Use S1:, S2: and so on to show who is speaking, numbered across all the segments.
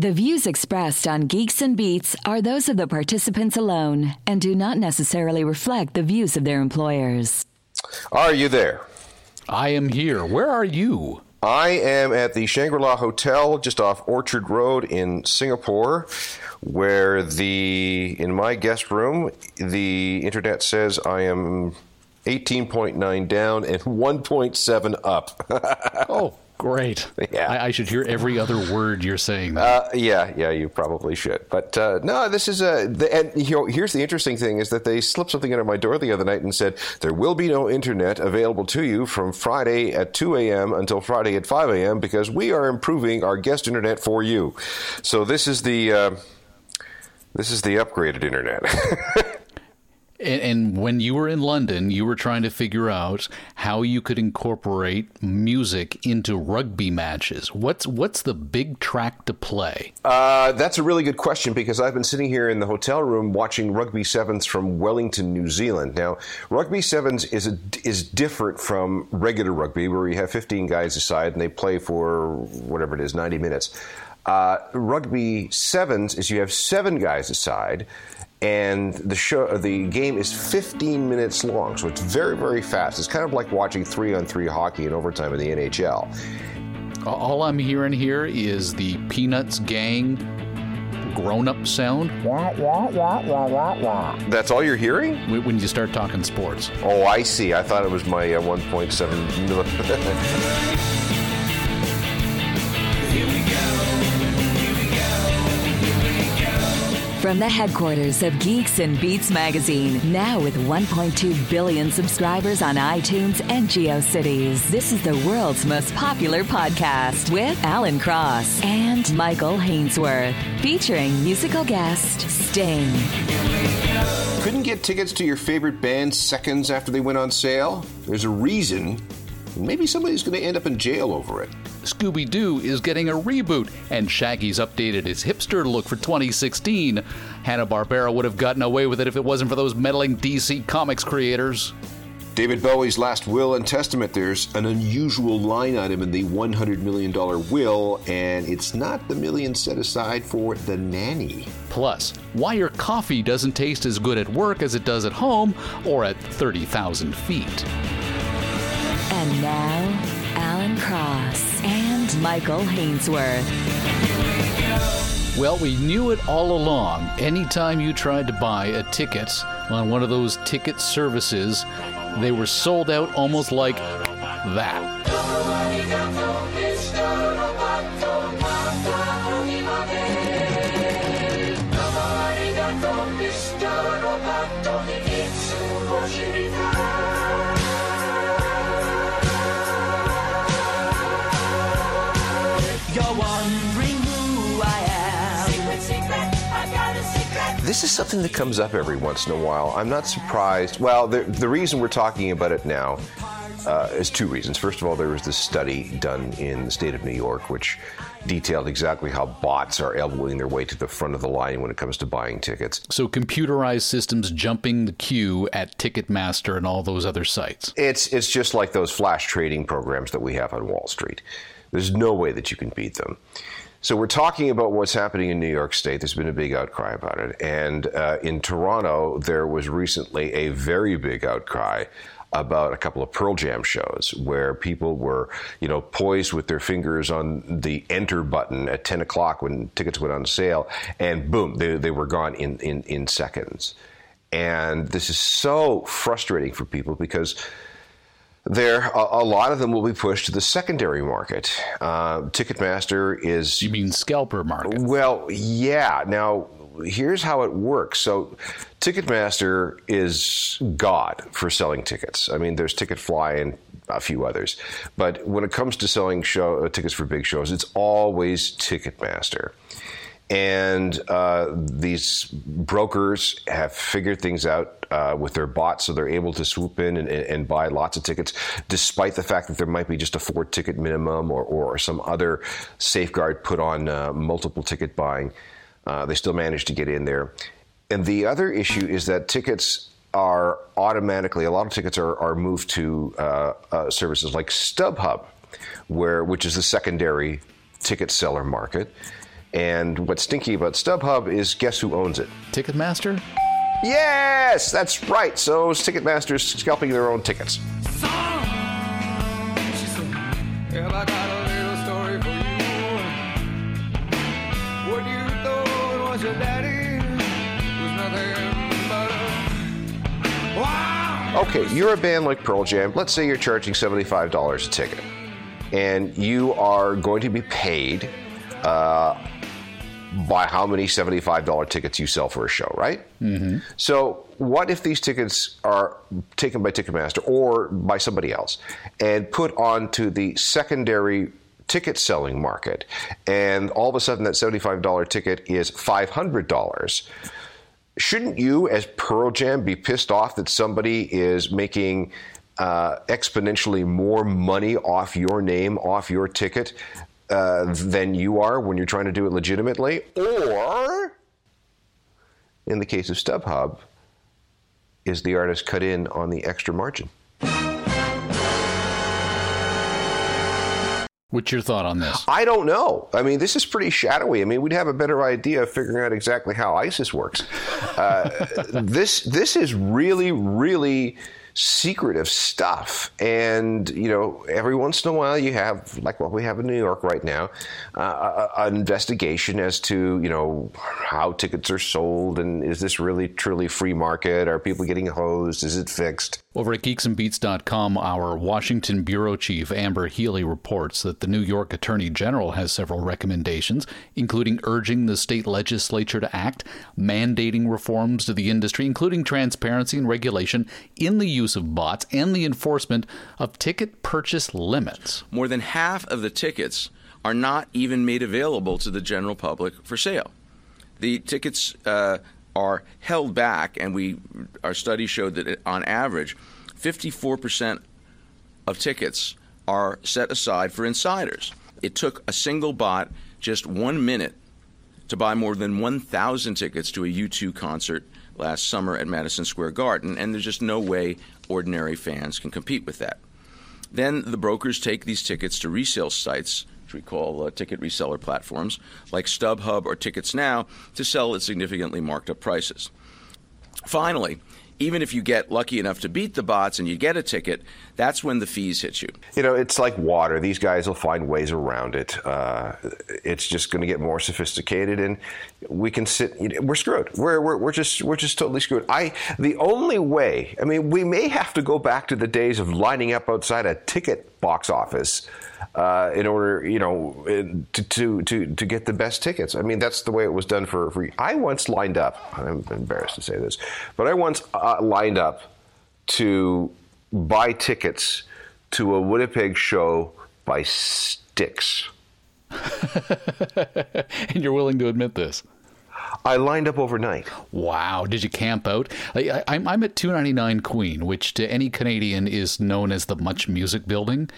S1: The views expressed on Geeks and Beats are those of the participants alone and do not necessarily reflect the views of their employers.
S2: Are you there?
S3: I am here. Where are you?
S2: I am at the Shangri La Hotel just off Orchard Road in Singapore, where the in my guest room the internet says I am 18.9 down and 1.7 up.
S3: oh, Great.
S2: Yeah.
S3: I, I, should hear every other word you're saying.
S2: Uh, yeah, yeah, you probably should. But uh, no, this is a. The, and you know, here's the interesting thing: is that they slipped something under my door the other night and said there will be no internet available to you from Friday at 2 a.m. until Friday at 5 a.m. because we are improving our guest internet for you. So this is the. Uh, this is the upgraded internet.
S3: And, and, when you were in London, you were trying to figure out how you could incorporate music into rugby matches. What's what's the big track to play?
S2: Uh, that's a really good question because I've been sitting here in the hotel room watching rugby sevens from Wellington, New Zealand. Now, rugby sevens is a, is different from regular rugby, where you have 15 guys aside and they play for whatever it is, 90 minutes. Uh, rugby sevens is you have seven guys aside and the show the game is 15 minutes long so it's very very fast. It's kind of like watching three on three hockey in overtime in the nhl
S3: all i'm hearing here is the peanuts gang grown-up sound. Wah, wah, wah, wah, wah,
S2: wah. that's all you're hearing?
S3: When you start talking sports.
S2: Oh i see. I thought it was my uh, 1.7
S1: From the headquarters of Geeks and Beats magazine, now with 1.2 billion subscribers on iTunes and GeoCities, this is the world's most popular podcast with Alan Cross and Michael Hainsworth, featuring musical guest Sting.
S2: Couldn't get tickets to your favorite band seconds after they went on sale? There's a reason. Maybe somebody's going to end up in jail over it.
S3: Scooby Doo is getting a reboot, and Shaggy's updated his hipster look for 2016. Hanna-Barbera would have gotten away with it if it wasn't for those meddling DC Comics creators.
S2: David Bowie's last will and testament, there's an unusual line item in the $100 million will, and it's not the million set aside for the nanny.
S3: Plus, why your coffee doesn't taste as good at work as it does at home or at 30,000 feet.
S1: And now, Alan Cross and Michael Hainsworth.
S3: Well, we knew it all along. Anytime you tried to buy a ticket on one of those ticket services, they were sold out almost like that.
S2: This is something that comes up every once in a while. I'm not surprised. Well, the, the reason we're talking about it now uh, is two reasons. First of all, there was this study done in the state of New York, which detailed exactly how bots are elbowing their way to the front of the line when it comes to buying tickets.
S3: So, computerized systems jumping the queue at Ticketmaster and all those other sites.
S2: It's it's just like those flash trading programs that we have on Wall Street. There's no way that you can beat them. So we're talking about what's happening in New York State. There's been a big outcry about it, and uh, in Toronto, there was recently a very big outcry about a couple of Pearl Jam shows where people were, you know, poised with their fingers on the enter button at 10 o'clock when tickets went on sale, and boom, they, they were gone in, in, in seconds. And this is so frustrating for people because there a, a, lot of them will be pushed to the secondary market. Uh, Ticketmaster is.
S3: You mean scalper market?
S2: Well, yeah. Now, here's how it works. So, Ticketmaster is God for selling tickets. I mean, there's Ticketfly and a few others, but when it comes to selling show uh, tickets for big shows, it's always Ticketmaster. And uh, these brokers have figured things out uh, with their bots, so they're able to swoop in and, and, buy lots of tickets, despite the fact that there might be just a four ticket minimum or, or some other safeguard put on uh, multiple ticket buying. Uh, they still manage to get in there. And the other issue is that tickets are automatically, a lot of tickets are, are moved to uh, uh, services like StubHub, where, which is the secondary ticket seller market And what's stinky about StubHub is guess who owns it?
S3: Ticketmaster?
S2: Yes, that's right. So Ticketmaster's scalping their own tickets. Okay, you're a band like Pearl Jam. Let's say you're charging $75 a ticket, and you are going to be paid uh, by how many $75 tickets you sell for a show, right? Mm-hmm. So, what if these tickets are taken by Ticketmaster or by somebody else and put onto the secondary ticket selling market, and all of a sudden that $75 ticket is $500? Shouldn't you, as Pearl Jam, be pissed off that somebody is making uh, exponentially more money off your name, off your ticket, uh, than you are when you're trying to do it legitimately? Or, in the case of StubHub, is the artist cut in on the extra margin?
S3: What's your thought on this?
S2: I don't know. I mean, this is pretty shadowy. I mean, we'd have a better idea of figuring out exactly how ISIS works. Uh, this this is really, really secretive stuff. And, you know, every once in a while you have, like what we have in New York right now, uh, an investigation as to, you know, how tickets are sold and is this really truly free market? Are people getting hosed? Is it fixed?
S3: Over at geeksandbeats.com, our Washington bureau chief, Amber Healy, reports that the New York Attorney General has several recommendations, including urging the state legislature to act, mandating reforms to the industry, including transparency and regulation in the use of bots, and the enforcement of ticket purchase limits.
S4: More than half of the tickets are not even made available to the general public for sale. The tickets uh, are held back, and we our study showed that on average, 54% of tickets are set aside for insiders. It took a single bot just one minute to buy more than 1,000 tickets to a U2 concert last summer at Madison Square Garden, and there's just no way ordinary fans can compete with that. Then the brokers take these tickets to resale sites which we call uh, ticket reseller platforms, like StubHub or Tickets Now, to sell at significantly marked up prices. Finally, even if you get lucky enough to beat the bots and you get a ticket, that's when the fees hit you.
S2: You know, it's like water. These guys will find ways around it. Uh, it's just going to get more sophisticated, and we can sit. We're screwed. We're, we're we're just we're just totally screwed. I the only way. I mean, we may have to go back to the days of lining up outside a ticket box office uh, in order, you know, to, to, to, to get the best tickets. I mean, that's the way it was done for, I once lined up, I'm embarrassed to say this, but I once uh, lined up to buy tickets to a Winnipeg show by Styx.
S3: and you're willing to admit this?
S2: I lined up overnight.
S3: Wow! Did you camp out? I, am at 299 Queen, which to any Canadian is known as the Much Music Building,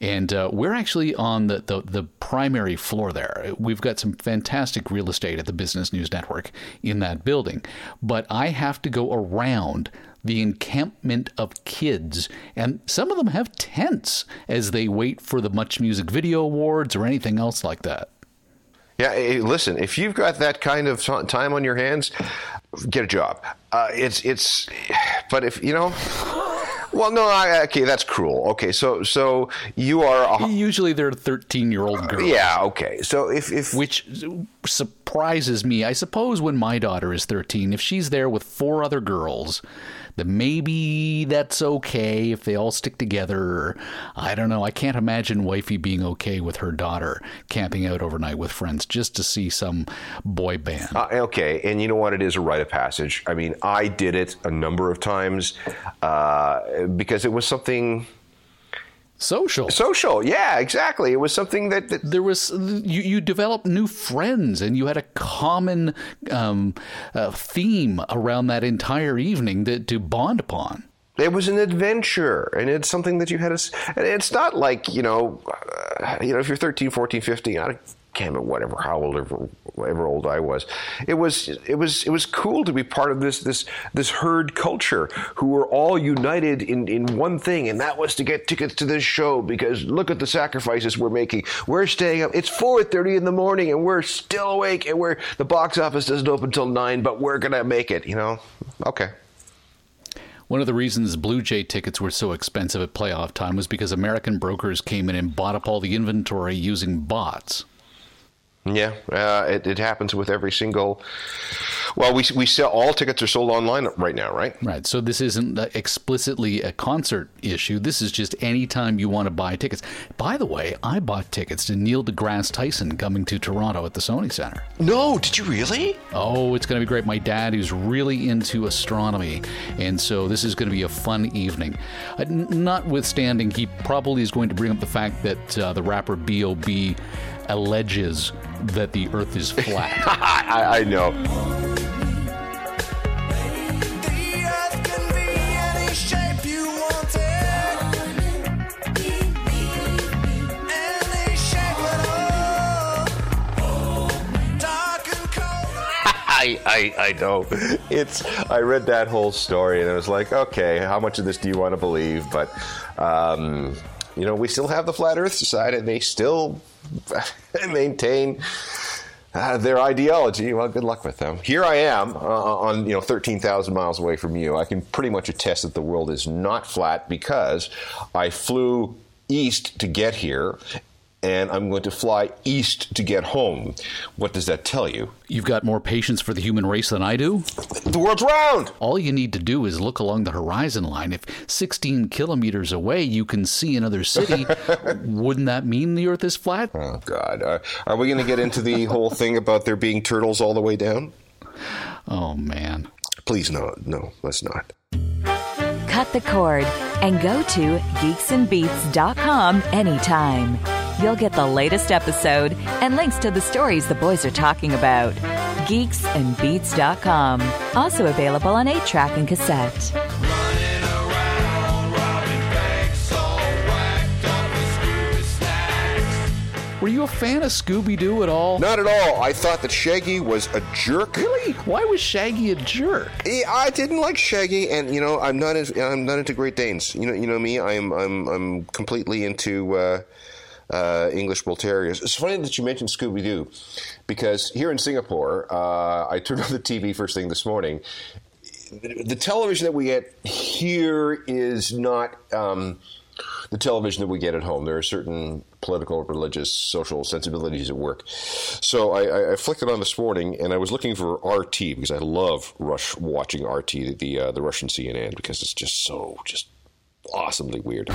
S3: and uh, we're actually on the, the, the primary floor there. We've got some fantastic real estate at the Business News Network in that building, but I have to go around the encampment of kids, and some of them have tents as they wait for the Much Music Video Awards or anything else like that.
S2: Yeah, hey, listen, if you've got that kind of time on your hands, get a job. Uh, it's it's, but if you know. Well, no, I, okay, that's cruel. Okay, so so you are
S3: a, usually they're thirteen year old girls.
S2: Yeah, okay. So if if
S3: which surprises me, I suppose when my daughter is thirteen, if she's there with four other girls, that maybe that's okay if they all stick together. I don't know. I can't imagine wifey being okay with her daughter camping out overnight with friends just to see some boy band.
S2: Uh, okay, and you know what? It is a rite of passage. I mean, I did it a number of times uh, because it was something
S3: social.
S2: Social yeah exactly. It was something that, that,
S3: there was you, you developed new friends and you had a common um, uh, theme around that entire evening to, to bond upon.
S2: It was an adventure and it's something that you had to it's not like you know uh, you know if you're 13 14 15 I, can't remember whatever how old ever, whatever old I was. It was it was it was cool to be part of this this this herd culture who were all united in in one thing, and that was to get tickets to this show because look at the sacrifices we're making. We're staying up. It's four thirty in the morning, and we're still awake, and we're the box office doesn't open till nine, but we're gonna make it. You know, okay.
S3: One of the reasons Blue Jay tickets were so expensive at playoff time was because American brokers came in and bought up all the inventory using bots.
S2: Yeah, uh, it, it happens with every single. Well, we we sell all tickets are sold online right now, right?
S3: Right. So this isn't explicitly a concert issue. This is just anytime you want to buy tickets. By the way, I bought tickets to Neil deGrasse Tyson coming to Toronto at the Sony Center.
S2: No, did you really?
S3: Oh, it's going to be great. My dad, who's really into astronomy, and so this is going to be a fun evening. Uh, notwithstanding, he probably is going to bring up the fact that uh, the rapper B.O.B alleges that the Earth is flat.
S2: I, I know. I, I, I know. It's I read that whole story and I was like, okay, how much of this do you want to believe? But um, you know, we still have the Flat Earth Society, and they still maintain uh, their ideology. Well, good luck with them. Here I am uh, on you know 13,000 miles away from you. I can pretty much attest that the world is not flat because I flew east to get here and I'm going to fly east to get home. What does that tell you?
S3: You've got more patience for the human race than I do?
S2: The world's round!
S3: All you need to do is look along the horizon line. If 16 kilometers away you can see another city, wouldn't that mean the Earth is flat?
S2: Oh, God. Uh, are we going to get into the whole thing about there being turtles all the way down?
S3: Oh, man.
S2: Please, no, no, let's not.
S1: Cut the cord and go to geeksandbeats.com anytime. You'll get the latest episode and links to the stories the boys are talking about. Geeksandbeats.com. Also available on 8 track and cassette.
S3: Were you a fan of Scooby Doo at all?
S2: Not at all. I thought that Shaggy was a jerk.
S3: Really? Why was Shaggy a jerk?
S2: I didn't like Shaggy, and you know, I'm not. as, I'm not into Great Danes. You know, you know me. I'm. I'm. I'm completely into. Uh, uh, English Bull Terriers. It's funny that you mentioned Scooby Doo because here in Singapore, uh, I turned on the TV first thing this morning. The television that we get here is not um, the television that we get at home. There are certain political, religious, social sensibilities at work. So I, I, flicked it on this morning, and I was looking for RT because I love Rush watching RT, the the, uh, the Russian CNN, because it's just so just awesomely weird.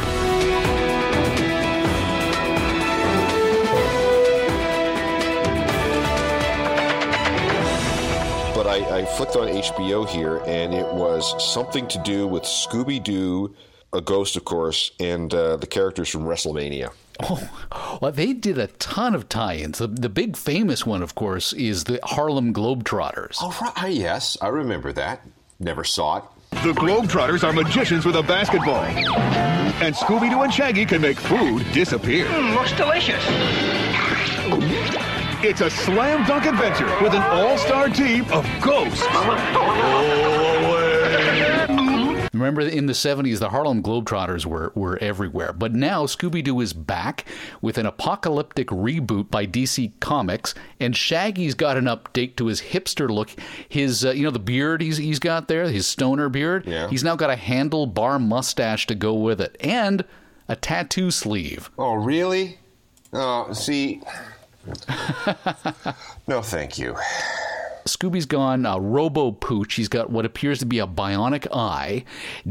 S2: I, I, flicked on HBO here, and it was something to do with Scooby Doo, a ghost, of course, and uh, the characters from WrestleMania.
S3: Oh, well, they did a ton of tie-ins. The, the big famous one, of course, is the Harlem Globetrotters.
S2: Oh, right. yes, I remember that. Never saw it.
S5: The Globetrotters are magicians with a basketball. And Scooby Doo and Shaggy can make food disappear.
S6: Mm, looks delicious.
S5: It's a slam dunk adventure with an all star team of ghosts.
S3: Remember in the 70s, the Harlem Globetrotters were, were everywhere. But now Scooby Doo is back with an apocalyptic reboot by DC Comics, and Shaggy's got an update to his hipster look. His, uh, you know, the beard he's, he's got there, his stoner beard.
S2: Yeah.
S3: He's now got a handlebar mustache to go with it, and a tattoo sleeve.
S2: Oh, really? Oh, see. No, thank you.
S3: Scooby's gone uh, Robo Pooch. He's got what appears to be a bionic eye.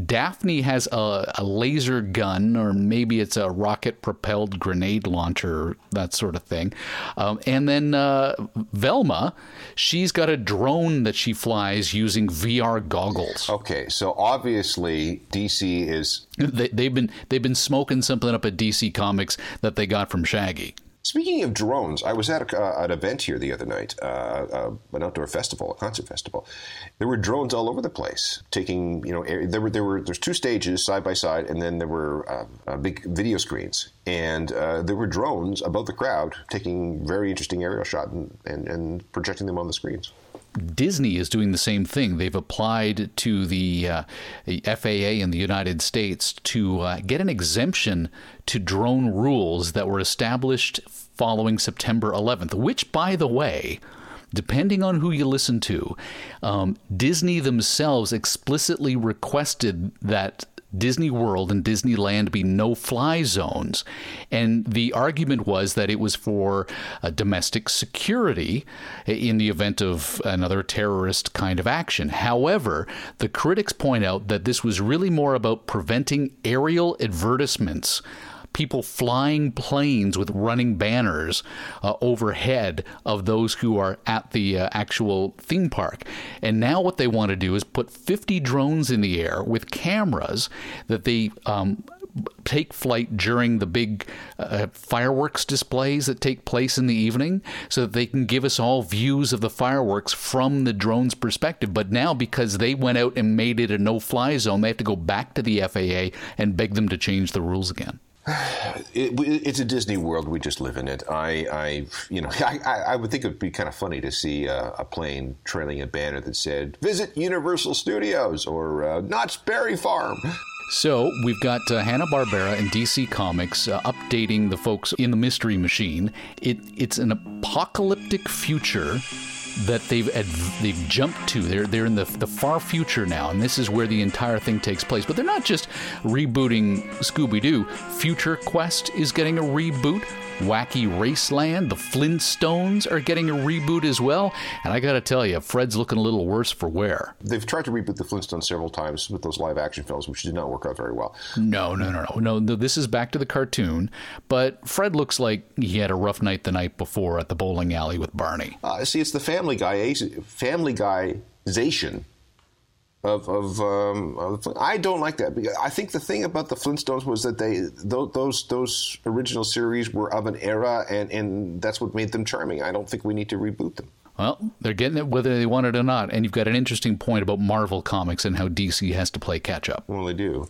S3: Daphne has a, a laser gun, or maybe it's a rocket propelled grenade launcher, that sort of thing. Um, and then uh, Velma, she's got a drone that she flies using VR goggles.
S2: Okay, so obviously DC is.
S3: They, they've been they've been smoking something up at DC Comics that they got from Shaggy.
S2: Speaking of drones, I was at a, uh, an event here the other night, uh, uh, an outdoor festival, a concert festival. There were drones all over the place, taking you know air, there were there were there's two stages side by side, and then there were uh, uh, big video screens, and uh, there were drones above the crowd taking very interesting aerial shot and, and, and projecting them on the screens.
S3: Disney is doing the same thing. They've applied to the, uh, the FAA in the United States to uh, get an exemption to drone rules that were established following September 11th, which, by the way, depending on who you listen to, um, Disney themselves explicitly requested that Disney World and Disneyland be no fly zones. And the argument was that it was for uh, domestic security in the event of another terrorist kind of action. However, the critics point out that this was really more about preventing aerial advertisements people flying planes with running banners uh, overhead of those who are at the uh, actual theme park. And now what they want to do is put 50 drones in the air with cameras that they um, take flight during the big uh, fireworks displays that take place in the evening so that they can give us all views of the fireworks from the drone's perspective. But now, because they went out and made it a no fly zone, they have to go back to the FAA and beg them to change the rules again.
S2: It, it's a Disney world. We just live in it. I, I you know, I, I would think it would be kind of funny to see a, a plane trailing a banner that said "Visit Universal Studios" or uh, "Knott's Berry Farm."
S3: So we've got uh, Hanna Barbera and DC Comics uh, updating the folks in the Mystery Machine. It, it's an apocalyptic future that they've they've jumped to. They're they're in the the far future now, and this is where the entire thing takes place. But they're not just rebooting Scooby Doo. Future Quest is getting a reboot. Wacky Raceland, the Flintstones are getting a reboot as well. And I got to tell you, Fred's looking a little worse for wear.
S2: They've tried to reboot the Flintstones several times with those live action films, which did not work out very well.
S3: No, no, no, no, no. no this is back to the cartoon, but Fred looks like he had a rough night the night before at the bowling alley with Barney.
S2: Uh, see, it's the Family Guy, Family Guyization of of, um, of, I don't like that. I think the thing about the Flintstones was that they those those original series were of an era, and and that's what made them charming. I don't think we need to reboot them.
S3: Well, they're getting it whether they want it or not. And you've got an interesting point about Marvel comics and how DC has to play catch up.
S2: Well, they do.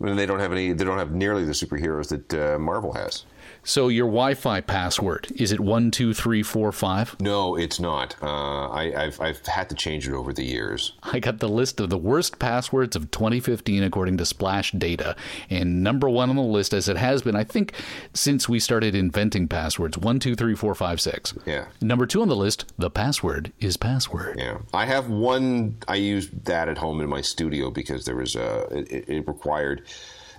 S2: And they don't have any. They don't have nearly the superheroes that uh, Marvel has.
S3: So your Wi-Fi password is it one two three four five?
S2: No, it's not. Uh, I, have I've had to change it over the years.
S3: I got the list of the worst passwords of 2015 according to Splash Data, and number one on the list, as it has been, I think, since we started inventing passwords, one two three four five six.
S2: Yeah.
S3: Number two on the list, the password is password.
S2: Yeah. I have one. I use that at home in my studio because there was a. It, it required.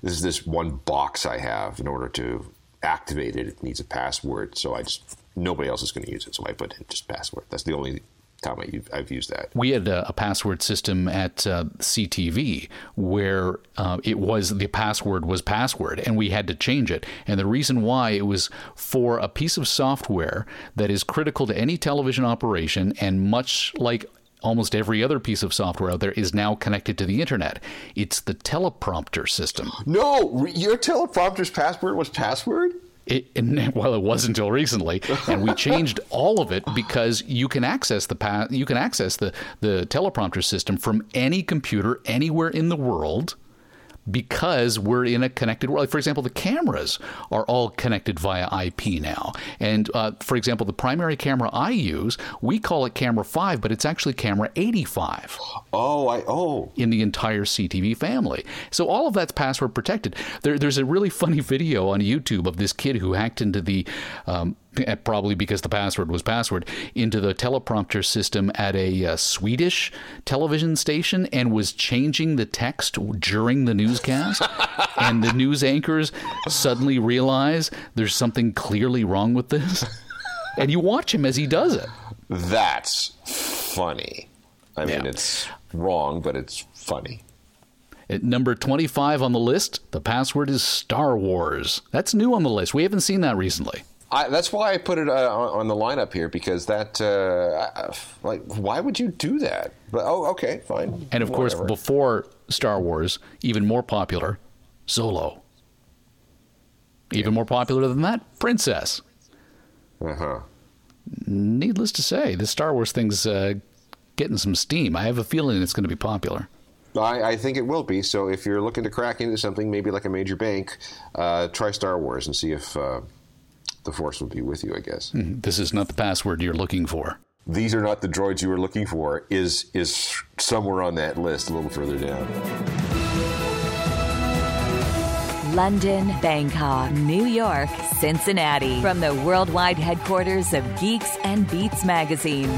S2: This is this one box I have in order to activate it, it needs a password. So I just nobody else is going to use it. So I put in just password. That's the only time I, have used that.
S3: We had a, a password system at uh, CTV where uh, it was the password was password, and we had to change it. And the reason why it was for a piece of software that is critical to any television operation, and much like almost every other piece of software out there is now connected to the internet. It's the teleprompter system.
S2: No, your teleprompter's password was password?
S3: It, well, it was until recently, and we changed all of it because you can access the pa- you can access the the teleprompter system from any computer anywhere in the world because we're in a connected world. For example, the cameras are all connected via IP now. And uh, for example, the primary camera I use, we call it camera 5, but it's actually camera 85.
S2: Oh, I oh.
S3: In the entire CTV family. So all of that's password protected. There, there's a really funny video on YouTube of this kid who hacked into the um, probably because the password was password, into the teleprompter system at a uh, Swedish television station and was changing the text during the newscast. and the news anchors suddenly realize there's something clearly wrong with this. And you watch him as he does it.
S2: That's funny. I mean, yeah. it's wrong, but it's funny.
S3: At number 25 on the list, the password is Star Wars. That's new on the list. We haven't seen that recently.
S2: I, that's why I put it uh, on, on, the lineup here because that, uh, like, why would you do that? But oh, okay, fine.
S3: And of Whatever. course, before Star Wars, even more popular, Solo. Even more popular than that, Princess.
S2: Uh huh.
S3: Needless to say, the Star Wars thing's uh, getting some steam. I have a feeling it's going to be popular.
S2: I, I, think it will be. So if you're looking to crack into something, maybe like a major bank, uh, try Star Wars and see if uh, the Force will be with you. I guess
S3: mm, this is not the password you're looking for.
S2: These are not the droids you were looking for. Is is somewhere on that list, a little further down.
S1: London, Bangkok, New York, Cincinnati. From the worldwide headquarters of Geeks and Beats magazine.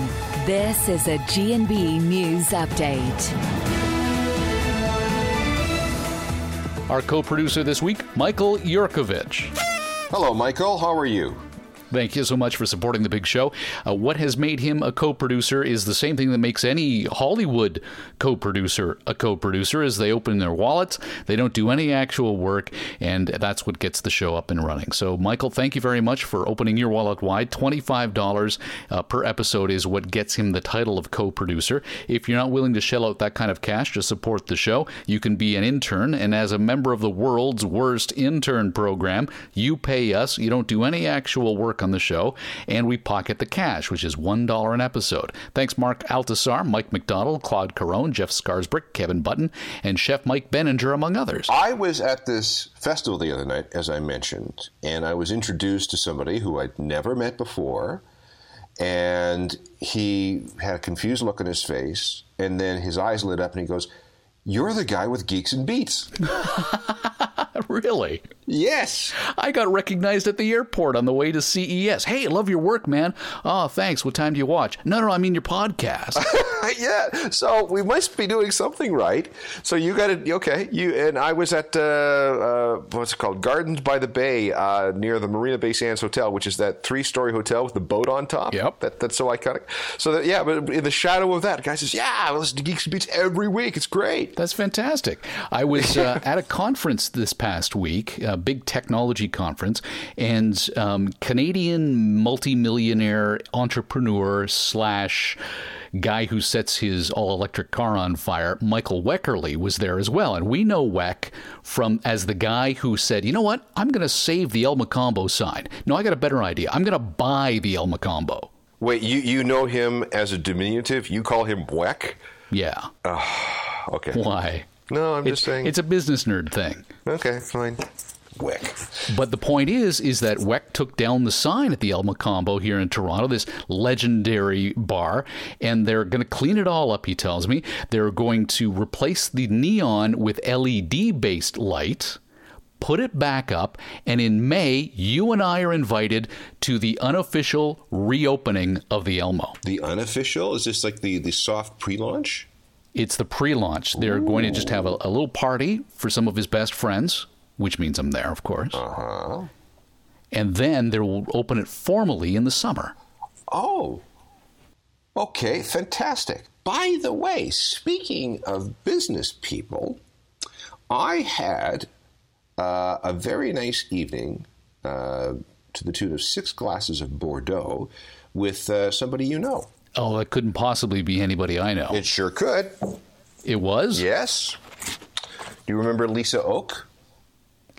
S1: This is a G&B News Update.
S3: Our co producer this week, Michael Yurkovich.
S2: Hello, Michael. How are you?
S3: Thank you so much for supporting the big show. Uh, what has made him a co-producer is the same thing that makes any Hollywood co-producer a co-producer is they open their wallets, they don't do any actual work, and that's what gets the show up and running. So, Michael, thank you very much for opening your wallet wide. Twenty-five dollars uh, per episode is what gets him the title of co-producer. If you're not willing to shell out that kind of cash to support the show, you can be an intern, and as a member of the world's worst intern program, you pay us. You don't do any actual work work on the show, and we pocket the cash, which is $1 an episode. Thanks, Mark Altasar, Mike McDonald, Claude Carone, Jeff Scarsbrick, Kevin Button, and Chef Mike Benninger, among others.
S2: I was at this festival the other night, as I mentioned, and I was introduced to somebody who I'd never met before. And he had a confused look on his face, and then his eyes lit up, and he goes, You're the guy with Geeks and Beats.
S3: really?
S2: Yes.
S3: I got recognized at the airport on the way to CES. Hey, love your work, man. Oh, thanks. What time do you watch? No, no, I mean your podcast.
S2: yeah. So we must be doing something right. So you got it. Okay. You and I was at uh, uh, what's it called? Gardens by the Bay uh, near the Marina Bay Sands Hotel, which is that three-story hotel with the boat on top.
S3: Yep.
S2: That, that's so iconic. So that yeah, but in the shadow of that, guy says, "Yeah, I listen to Geeks and Beats every week. It's great."
S3: That's fantastic. I was uh, at a conference this past week, a big technology conference, and um, Canadian multimillionaire entrepreneur slash guy who sets his all electric car on fire, Michael Wekerle, was there as well. And we know Weck from as the guy who said, you know what, I'm going to save the El Mocambo sign. No, I got a better idea. I'm going to buy the El Mocambo.
S2: Wait, you, you know him as a diminutive? You call him Weck?
S3: Yeah.
S2: okay.
S3: Why?
S2: No, I'm just saying.
S3: it's a business nerd thing.
S2: okay, fine. Weck.
S3: But the point is, is that Weck took down the sign at the El Mocambo here in Toronto, this legendary bar, and they're going to clean it all up. He tells me they're going to replace the neon with LED-based light. Put it back up, and in May, you and I are invited to the unofficial reopening of the Elmo.
S2: The unofficial is this like the the soft pre-launch?
S3: It's the pre-launch. They're going to just have a, a little party for some of his best friends, which means I'm there, of course.
S2: Uh huh.
S3: And then they will open it formally in the summer.
S2: Oh. Okay, fantastic. By the way, speaking of business people, I had uh, a very nice evening uh, to the tune of six glasses of Bordeaux with uh, somebody you know.
S3: Oh, it couldn't possibly be anybody I know.
S2: It sure could.
S3: It was?
S2: Yes. Do you remember Lisa Oake?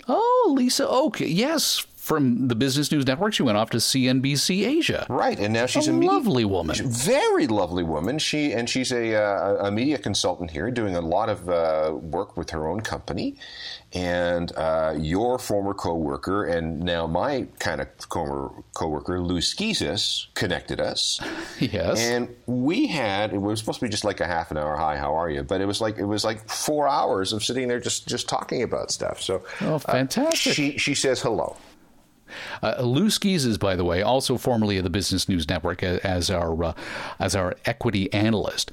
S3: Oh, Lisa Oake. Yes, from the Business News Network. She went off to CNBC Asia.
S2: Right, and now she's a,
S3: A
S2: media,
S3: lovely woman.
S2: she's a very lovely woman. She and she's a, uh, a media consultant here, doing a lot of uh, work with her own company. And uh, your former coworker, and now my kind of co- coworker, Lou Schizas, connected us.
S3: Yes.
S2: And we had it was supposed to be just like a half an hour. Hi, how are you? But it was like it was like four hours of sitting there just just talking about stuff. So
S3: Oh,
S2: uh,
S3: fantastic.
S2: she she says hello.
S3: Uh, Lou Schizas, by the way, also formerly of the Business News Network as our uh, as our equity analyst.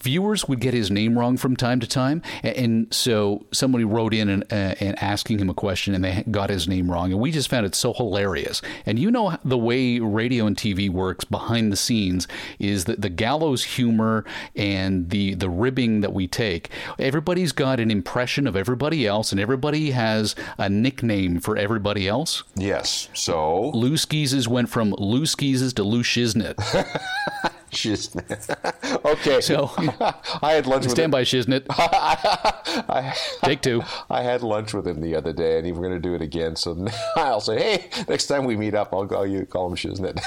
S3: Viewers would get his name wrong from time to time, and so somebody wrote in and, uh, and asking him a question, and they got his name wrong, and we just found it so hilarious. And you know the way radio and TV works behind the scenes is that the gallows humor and the the ribbing that we take. Everybody's got an impression of everybody else, and everybody has a nickname for everybody else.
S2: Yes. So
S3: Lou Schizas went from Lou Schizas to Lou Shiznit.
S2: Shiznit. okay.
S3: So-
S2: I had lunch with
S3: Stand
S2: him.
S3: by, Shiznit.
S2: I,
S3: Take two.
S2: I had lunch with him the other day, and we're going to do it again. So I'll say, hey, next time we meet up, I'll call you, call him Shiznit.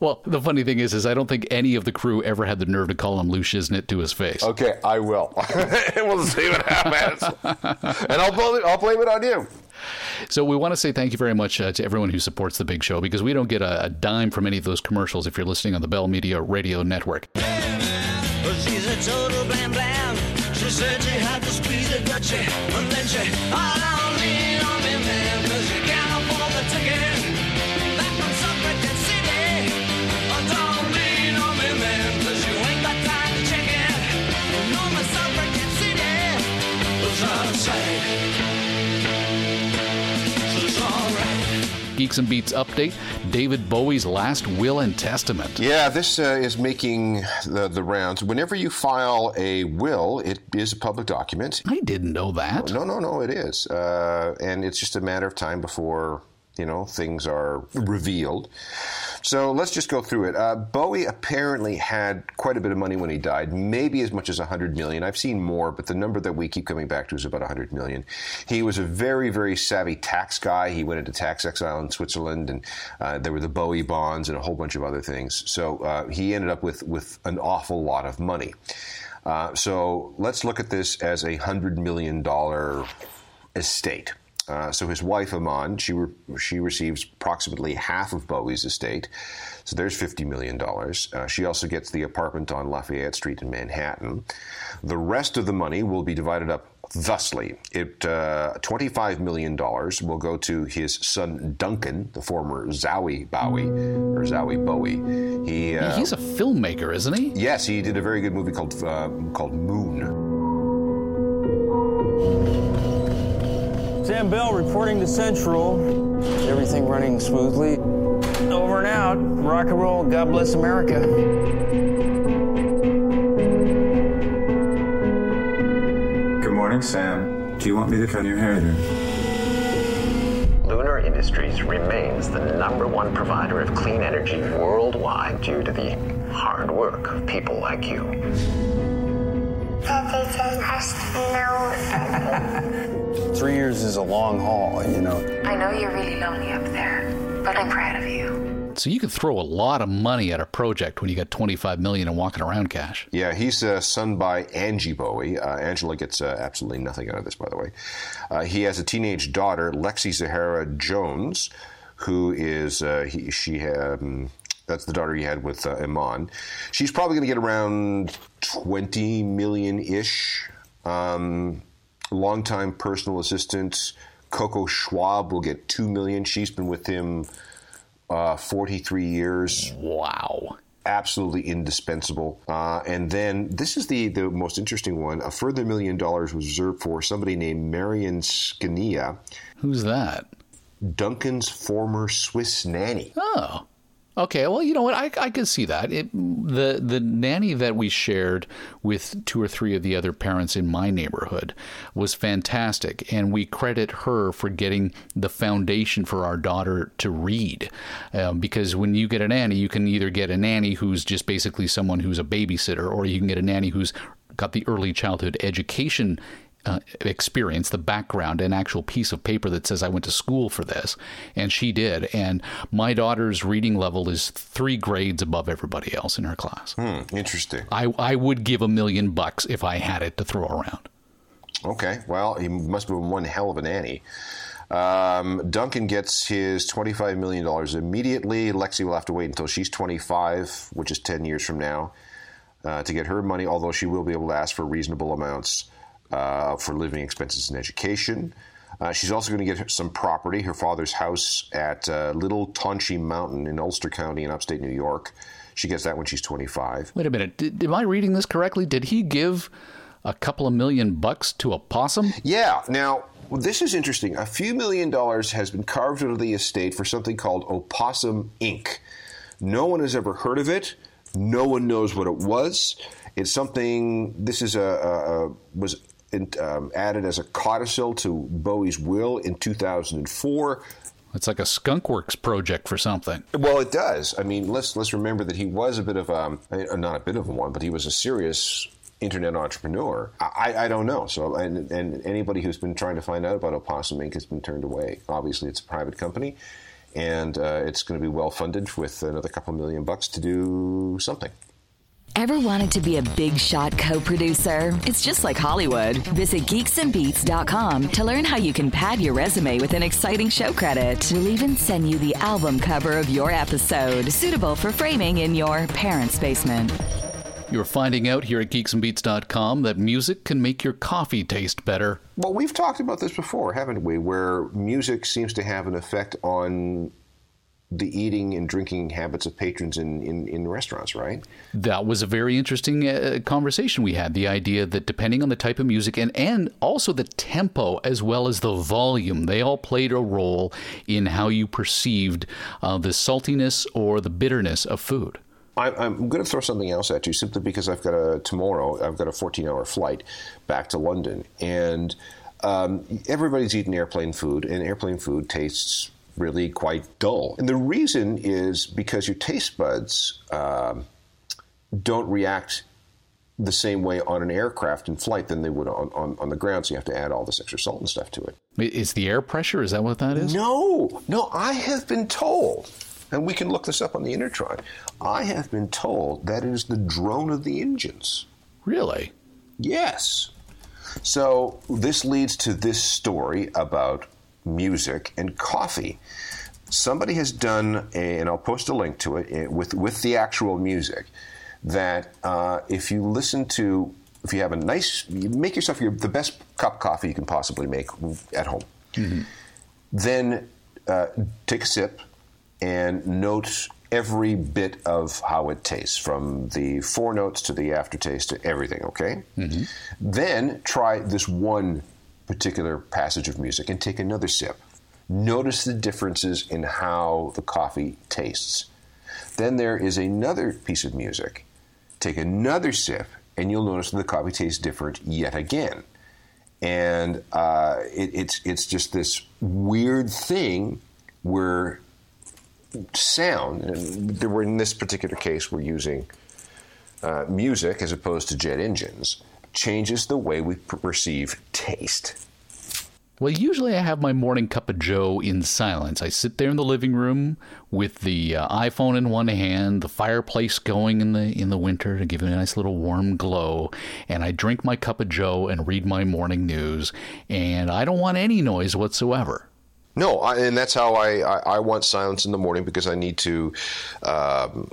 S3: Well, the funny thing is, is I don't think any of the crew ever had the nerve to call him Lou Shiznit to his face.
S2: okay, I will. we'll see what happens. and I'll blame it, I'll blame it on you.
S3: So we want to say thank you very much uh, to everyone who supports the Big Show because we don't get a, a dime from any of those commercials if you're listening on the Bell Media Radio Network.
S6: Well,
S3: Geeks and Beats update David Bowie's last will and testament.
S2: Yeah, this uh, is making the, the rounds. Whenever you file a will, it is a public document.
S3: I didn't know that.
S2: No, no, no, it is. Uh, and it's just a matter of time before, you know, things are revealed. So let's just go through it. Uh, Bowie apparently had quite a bit of money when he died, maybe as much as 100 million. I've seen more, but the number that we keep coming back to is about 100 million. He was a very, very savvy tax guy. He went into tax exile in Switzerland, and uh, there were the Bowie bonds and a whole bunch of other things. So uh, he ended up with, with an awful lot of money. Uh, so let's look at this as a $100 million estate. Uh, so his wife Iman, she re- she receives approximately half of Bowie's estate. So there's fifty million dollars. Uh, she also gets the apartment on Lafayette Street in Manhattan. The rest of the money will be divided up thusly: it uh, twenty-five million dollars will go to his son Duncan, the former Zowie Bowie or Zowie Bowie. He uh,
S3: He's a filmmaker, isn't he?
S2: yes, he did a very good movie called uh, called Moon.
S7: Sam Bell reporting to Central. Everything running smoothly. Over and out. Rock and roll. God bless America.
S8: Good morning, Sam. Do you want me to cut your hair there?
S9: Lunar Industries remains the number one provider of clean energy worldwide due to the hard work of people like you.
S7: Three years is a long haul, you know.
S10: I know you're really lonely up there, but I'm proud of you.
S3: So you could throw a lot of money at a project when you got 25 million and walking around cash.
S2: Yeah, he's uh, son by Angie Bowie. Uh, Angela gets uh, absolutely nothing out of this, by the way. Uh, he has a teenage daughter, Lexi Zahra Jones, who is uh, he, she. Um, that's the daughter he had with uh, Iman. She's probably going to get around 20 million ish. Um, longtime personal assistant Coco Schwab will get 2 million. She's been with him uh, 43 years
S3: Wow.
S2: absolutely indispensable. Uh, and then this is the, the most interesting one. A further million dollars was reserved for somebody named Marion Scania,
S3: Who's that?
S2: Duncan's former Swiss nanny.
S3: Oh. Okay, well, you know what? I, I could see that. It, the the nanny that we shared with two or three of the other parents in my neighborhood was fantastic, and we credit her for getting the foundation for our daughter to read. Um, because when you get a nanny, you can either get a nanny who's just basically someone who's a babysitter, or you can get a nanny who's got the early childhood education uh, experience, the background, an actual piece of paper that says I went to school for this, and she did. And my daughter's reading level is three grades above everybody else in her class.
S2: Hmm, interesting.
S3: I I would give a million bucks if I had it to throw around.
S2: Okay, well, he must have been one hell of a nanny. Um, Duncan gets his $25 million immediately. Lexi will have to wait until she's 25, which is 10 years from now, uh, to get her money, although she will be able to ask for reasonable amounts uh, for living expenses and education. Uh, she's also going to get some property, her father's house at uh, Little Tonche Mountain in Ulster County in upstate New York. She gets that when she's 25.
S3: Wait a minute. Did, am I reading this correctly? Did he give a couple of million bucks to a possum?
S2: Yeah. Now, this is interesting. A few million dollars has been carved out of the estate for something called Opossum Inc. No one has ever heard of it. No one knows what it was. It's something. This is a, a, a was in, um, added as a codicil to Bowie's will in 2004.
S3: It's like a skunkworks project for something.
S2: Well, it does. I mean, let's let's remember that he was a bit of um, uh, not a bit of a one, but he was a serious internet entrepreneur. I, I don't know. So, and, and anybody who's been trying to find out about Opossum Inc. has been turned away. Obviously, it's a private company, and uh, it's going to be well funded with another couple million bucks to do something.
S1: Ever wanted to be a big shot co producer? It's just like Hollywood. Visit geeksandbeats.com to learn how you can pad your resume with an exciting show credit. We'll even send you the album cover of your episode, suitable for framing in your parents' basement.
S3: You're finding out here at geeksandbeats.com that music can make your coffee taste better.
S2: Well, we've talked about this before, haven't we? Where music seems to have an effect on the eating and drinking habits of patrons in, in, in restaurants, right?
S3: That was a very interesting uh, conversation we had. The idea that depending on the type of music and, and also the tempo as well as the volume, they all played a role in how you perceived uh, the saltiness or the bitterness of food.
S2: I, I'm going to throw something else at you simply because I've got a tomorrow. I've got a 14 hour flight back to London, and um, everybody's eating airplane food, and airplane food tastes really quite dull. And the reason is because your taste buds um, don't react the same way on an aircraft in flight than they would on, on, on the ground. So you have to add all this extra salt and stuff to it.
S3: Is the air pressure? Is that what that is?
S2: No, no, I have been told, and we can look this up on the Intertron. I have been told that it is the drone of the engines.
S3: Really?
S2: Yes. So this leads to this story about music and coffee. Somebody has done, a, and I'll post a link to it eh, with with the actual music. That uh, if you listen to, if you have a nice, you make yourself your, the best cup of coffee you can possibly make at home. Then uh, take a sip and note every bit of how it tastes, from the four notes to the aftertaste to everything. Okay. Then try this one particular passage of music and take another sip. Notice the differences in how the coffee tastes. Then there is another piece of music. Take another sip, and you'll notice that the coffee tastes different yet again. And uh, it, it's it's just this weird thing where sound, and in this particular case, we're using uh, music as opposed to jet engines, changes the way we perceive taste.
S3: Well, usually I have my morning cup of joe in silence. I sit there in the living room with the uh, iPhone in one hand, the fireplace going in the in the winter to give it a nice little warm glow, and I drink my cup of joe and read my morning news, and I don't want any noise whatsoever.
S2: No, I, and that's how I, I, I want silence in the morning because I need to, um,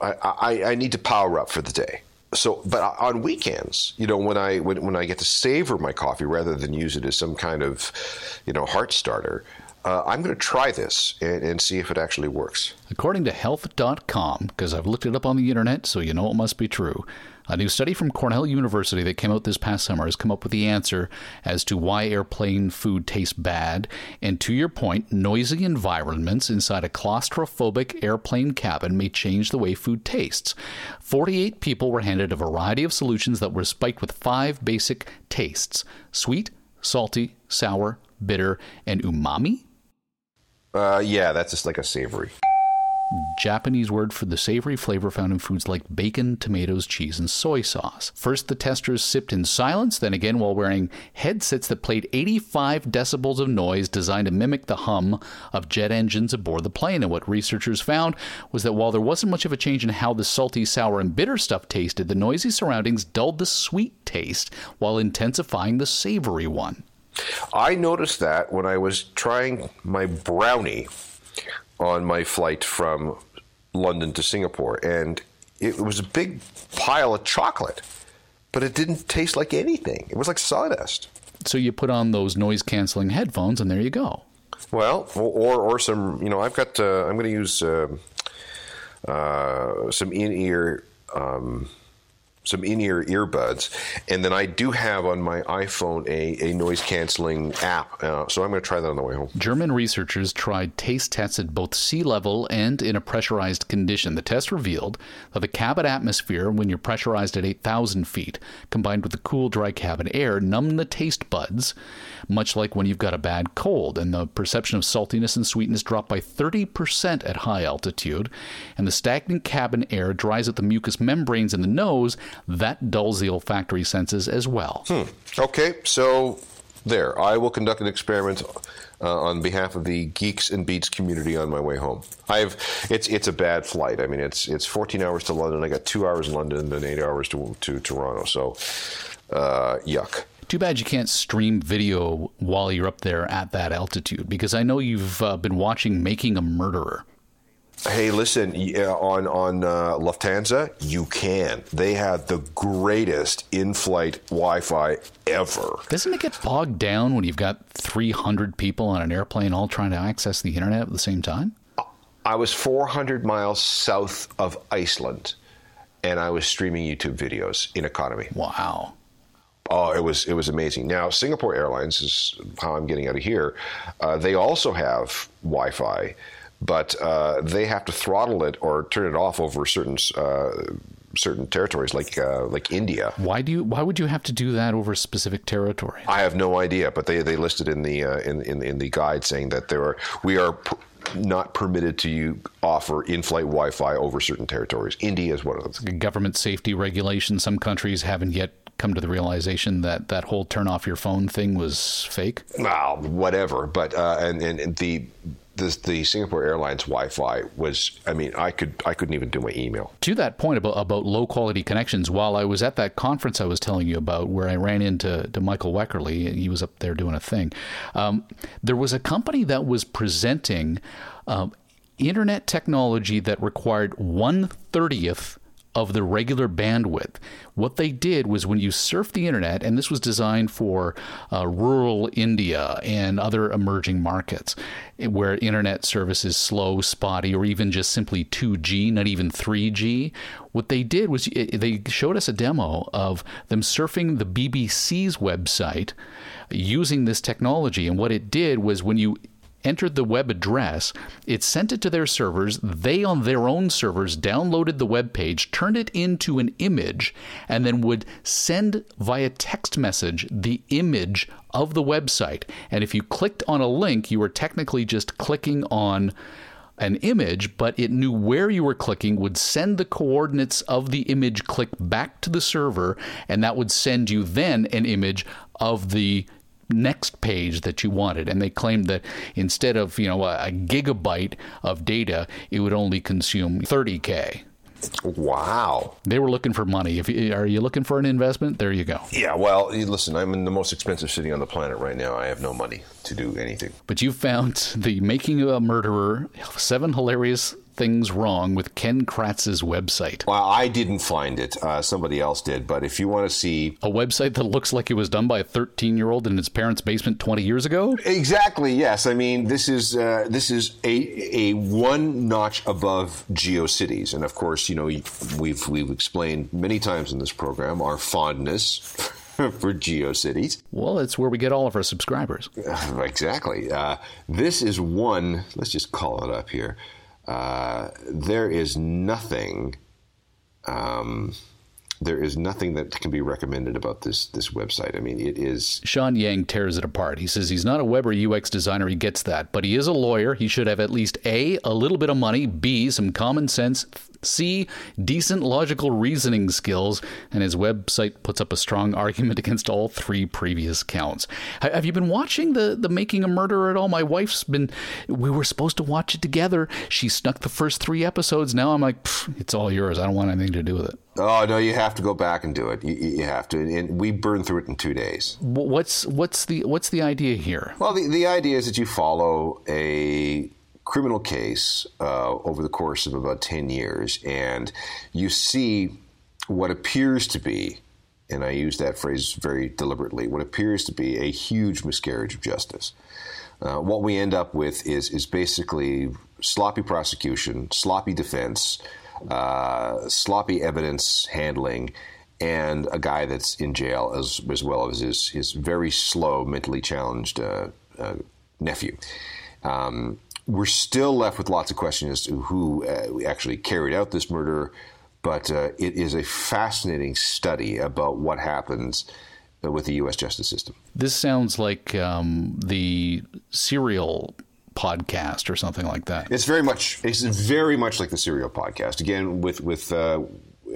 S2: I, I, I need to power up for the day. So, but on weekends, you know, when I when, when I get to savor my coffee rather than use it as some kind of, you know, heart starter, uh, I'm going to try this and, and see if it actually works.
S3: According to health.com, because I've looked it up on the internet, so you know it must be true, a new study from Cornell University that came out this past summer has come up with the answer as to why airplane food tastes bad. And to your point, noisy environments inside a claustrophobic airplane cabin may change the way food tastes. 48 people were handed a variety of solutions that were spiked with five basic tastes sweet, salty, sour, bitter, and umami.
S2: Uh, yeah, that's just like a savory.
S3: Japanese word for the savory flavor found in foods like bacon, tomatoes, cheese, and soy sauce. First, the testers sipped in silence, then again while wearing headsets that played 85 decibels of noise designed to mimic the hum of jet engines aboard the plane. And what researchers found was that while there wasn't much of a change in how the salty, sour, and bitter stuff tasted, the noisy surroundings dulled the sweet taste while intensifying the savory one.
S2: I noticed that when I was trying my brownie on my flight from London to Singapore, and it was a big pile of chocolate, but it didn't taste like anything. It was like sawdust.
S3: So you put on those noise canceling headphones, and there you go.
S2: Well, or or some, you know, I've got. Uh, I'm going to use uh, uh, some in ear um, some in-ear earbuds, and then I do have on my iPhone a, a noise canceling app. Uh, so I'm going to try that on the way home.
S3: German researchers tried taste tests at both sea level and in a pressurized condition. The test revealed that the cabin atmosphere, when you're pressurized at 8,000 feet, combined with the cool, dry cabin air, numb the taste buds, much like when you've got a bad cold. And the perception of saltiness and sweetness dropped by 30% at high altitude. And the stagnant cabin air dries out the mucous membranes in the nose. That dulls the olfactory senses as well.
S2: Hmm. Okay, so there. I will conduct an experiment uh, on behalf of the Geeks and Beats community on my way home. I've it's it's a bad flight. I mean, it's it's 14 hours to London. I got two hours in London and then eight hours to to Toronto. So, uh, yuck.
S3: Too bad you can't stream video while you're up there at that altitude because I know you've uh, been watching Making a Murderer.
S2: Hey, listen, on on uh, Lufthansa, you can. They have the greatest in-flight Wi-Fi ever.
S3: Doesn't it get bogged down when you've got 300 people on an airplane all trying to access the internet at the same time?
S2: I was 400 miles south of Iceland, and I was streaming YouTube videos in economy.
S3: Wow.
S2: Oh, it was it was amazing. Now, Singapore Airlines is how I'm getting out of here. Uh, they also have Wi-Fi, but uh, they have to throttle it or turn it off over certain uh, certain territories, like uh, like India.
S3: Why do you? Why would you have to do that over a specific territory?
S2: I have no idea, but they they listed in the uh, in, in in the guide saying that there are we are. Pr- not permitted to you offer in-flight Wi-Fi over certain territories. India is one of them.
S3: Government safety regulations. Some countries haven't yet come to the realization that that whole turn off your phone thing was fake?
S2: Well, whatever. But uh, and, and, and the the, the Singapore Airlines Wi-Fi was. I mean, I could I couldn't even do my email.
S3: To that point about about low quality connections, while I was at that conference I was telling you about, where I ran into to Michael Wekerle, he was up there doing a thing. Um, there was a company that was presenting. Um, internet technology that required one thirtieth of the regular bandwidth. What they did was when you surf the internet, and this was designed for uh, rural India and other emerging markets where internet service is slow, spotty, or even just simply 2G, not even 3G. What they did was they showed us a demo of them surfing the BBC's website using this technology. And what it did was when you entered the web address, it sent it to their servers. They, on their own servers, downloaded the web page, turned it into an image, and then would send via text message the image of the website. And if you clicked on a link, you were technically just clicking on an image, but it knew where you were clicking, would send the coordinates of the image click back to the server, and that would send you then an image of the next page that you wanted. And they claimed that instead of, you know, a, a gigabyte of data, it would only consume 30K.
S2: Wow.
S3: They were looking for money. If you, are you looking for an investment? There you go.
S2: Yeah, well, listen, I'm in the most expensive city on the planet right now. I have no money to do anything.
S3: But you found the Making of a Murderer, seven hilarious things wrong with Ken Kratz's website.
S2: Well, I didn't find it. Uh, somebody else did. But if you want to see
S3: a website that looks like it was done by a 13 year old in his parents' basement 20 years ago,
S2: exactly. Yes, I mean this is uh, this is a a one notch above GeoCities, and of course, you know we've we've explained many times in this program our fondness. for GeoCities.
S3: Well, it's where we get all of our subscribers.
S2: exactly. Uh, this is one, let's just call it up here. Uh, there is nothing. Um, there is nothing that can be recommended about this this website. I mean, it is.
S3: Sean Yang tears it apart. He says he's not a web or UX designer. He gets that, but he is a lawyer. He should have at least a a little bit of money, b some common sense, C, decent logical reasoning skills, and his website puts up a strong argument against all three previous counts. Have you been watching the, the Making a Murderer at all? My wife's been, we were supposed to watch it together. She snuck the first three episodes. Now I'm like, it's all yours. I don't want anything to do with it.
S2: Oh no, you have to go back and do it. You, you have to, and we burned through it in two days.
S3: What's what's the what's the idea here?
S2: Well, the the idea is that you follow a criminal case uh, over the course of about 10 years, and you see what appears to be, and I use that phrase very deliberately, what appears to be a huge miscarriage of justice. Uh, what we end up with is, is basically sloppy prosecution, sloppy defense, uh, sloppy evidence handling, and a guy that's in jail as as well as his his very slow, mentally challenged uh, uh, nephew. Um, we're still left with lots of questions as to who uh, actually carried out this murder, but uh, it is a fascinating study about what happens with the U.S. justice system.
S3: This sounds like um, the serial podcast or something like that.
S2: It's very much it's very much like the Serial podcast. Again, with with uh,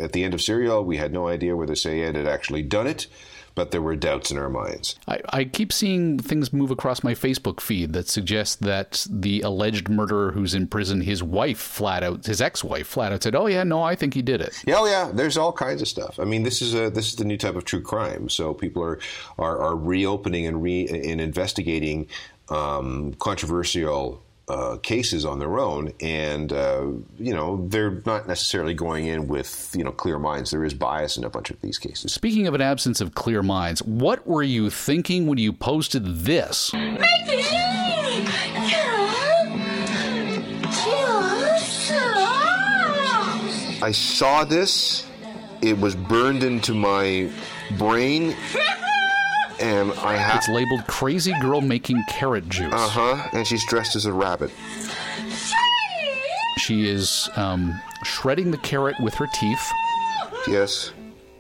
S2: at the end of Serial, we had no idea whether Syed had actually done it, but there were doubts in our minds.
S3: I, I keep seeing things move across my Facebook feed that suggest that the alleged murderer who's in prison, his wife flat out, his ex-wife flat out said, "Oh yeah, no, I think he did it."
S2: Yeah, oh yeah, there's all kinds of stuff. I mean, this is a this is the new type of true crime. So people are are, are reopening and re and investigating um, controversial. Uh, cases on their own, and uh, you know they're not necessarily going in with you know clear minds. There is bias in a bunch of these cases.
S3: Speaking of an absence of clear minds, what were you thinking when you posted this?
S2: I saw this. It was burned into my brain, and I have.
S3: It's labeled "Crazy Girl Making Carrot Juice."
S2: Uh huh. And she's dressed as a rabbit.
S3: She is um, shredding the carrot with her teeth.
S2: Yes.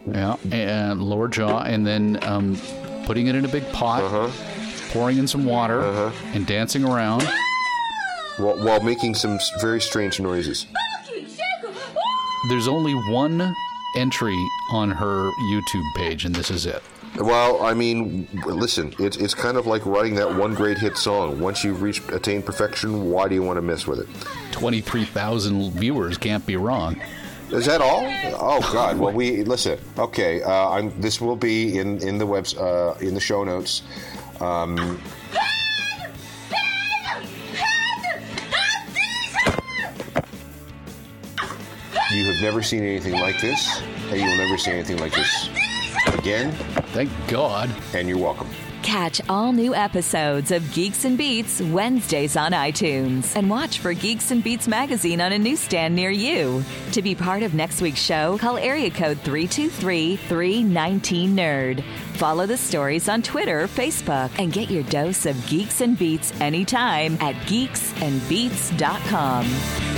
S3: Yeah, and lower jaw, and then um, putting it in a big pot,
S2: Uh-huh.
S3: pouring in some water, and dancing around.
S2: While, while making some very strange noises.
S3: There's only one entry on her YouTube page, and this is it.
S2: Well, I mean, listen, it's it's kind of like writing that one great hit song. Once you've reached attained perfection, why do you want to mess with it?
S3: Twenty-three thousand viewers can't be wrong.
S2: Is that all? Oh God! Well, we listen. Okay, uh, I'm, this will be in in the webs uh, in the show notes. Um, you have never seen anything like this, and you will never see anything like this again.
S3: Thank God.
S2: And you're welcome.
S1: Catch all new episodes of Geeks and Beats Wednesdays on iTunes and watch for Geeks and Beats magazine on a newsstand near you. To be part of next week's show, call area code 323 319 Nerd. Follow the stories on Twitter, Facebook, and get your dose of Geeks and Beats anytime at geeksandbeats.com.